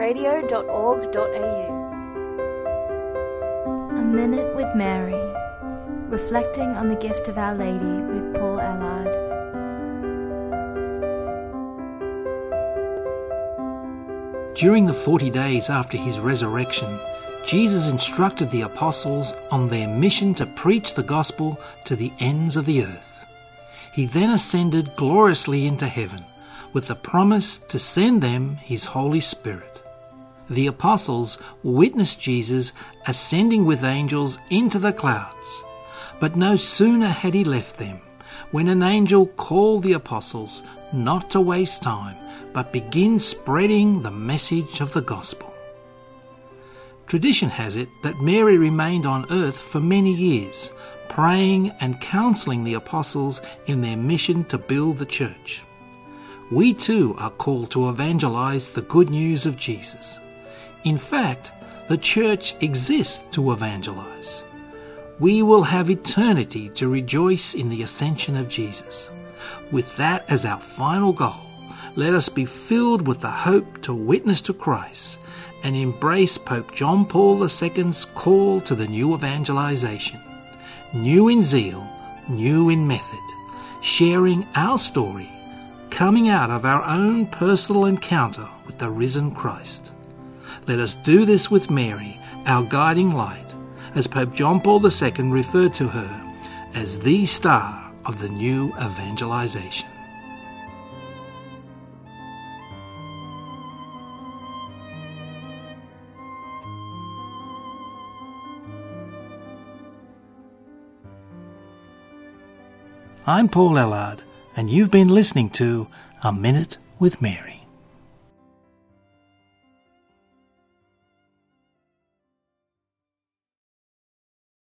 www.catholic.radio.org.au. A Minute with Mary, reflecting on the gift of Our Lady with Paul Allard. During the forty days after his resurrection, Jesus instructed the apostles on their mission to preach the gospel to the ends of the earth. He then ascended gloriously into heaven with the promise to send them his Holy Spirit. The apostles witnessed Jesus ascending with angels into the clouds. But no sooner had he left them when an angel called the apostles not to waste time but begin spreading the message of the gospel. Tradition has it that Mary remained on earth for many years, praying and counseling the apostles in their mission to build the church. We too are called to evangelize the good news of Jesus. In fact, the church exists to evangelize. We will have eternity to rejoice in the ascension of Jesus. With that as our final goal, let us be filled with the hope to witness to Christ and embrace Pope John Paul II's call to the new evangelization. New in zeal, new in method, sharing our story, coming out of our own personal encounter with the risen Christ. Let us do this with Mary, our guiding light, as Pope John Paul II referred to her as the star of the new evangelization. I'm Paul Ellard, and you've been listening to A Minute with Mary.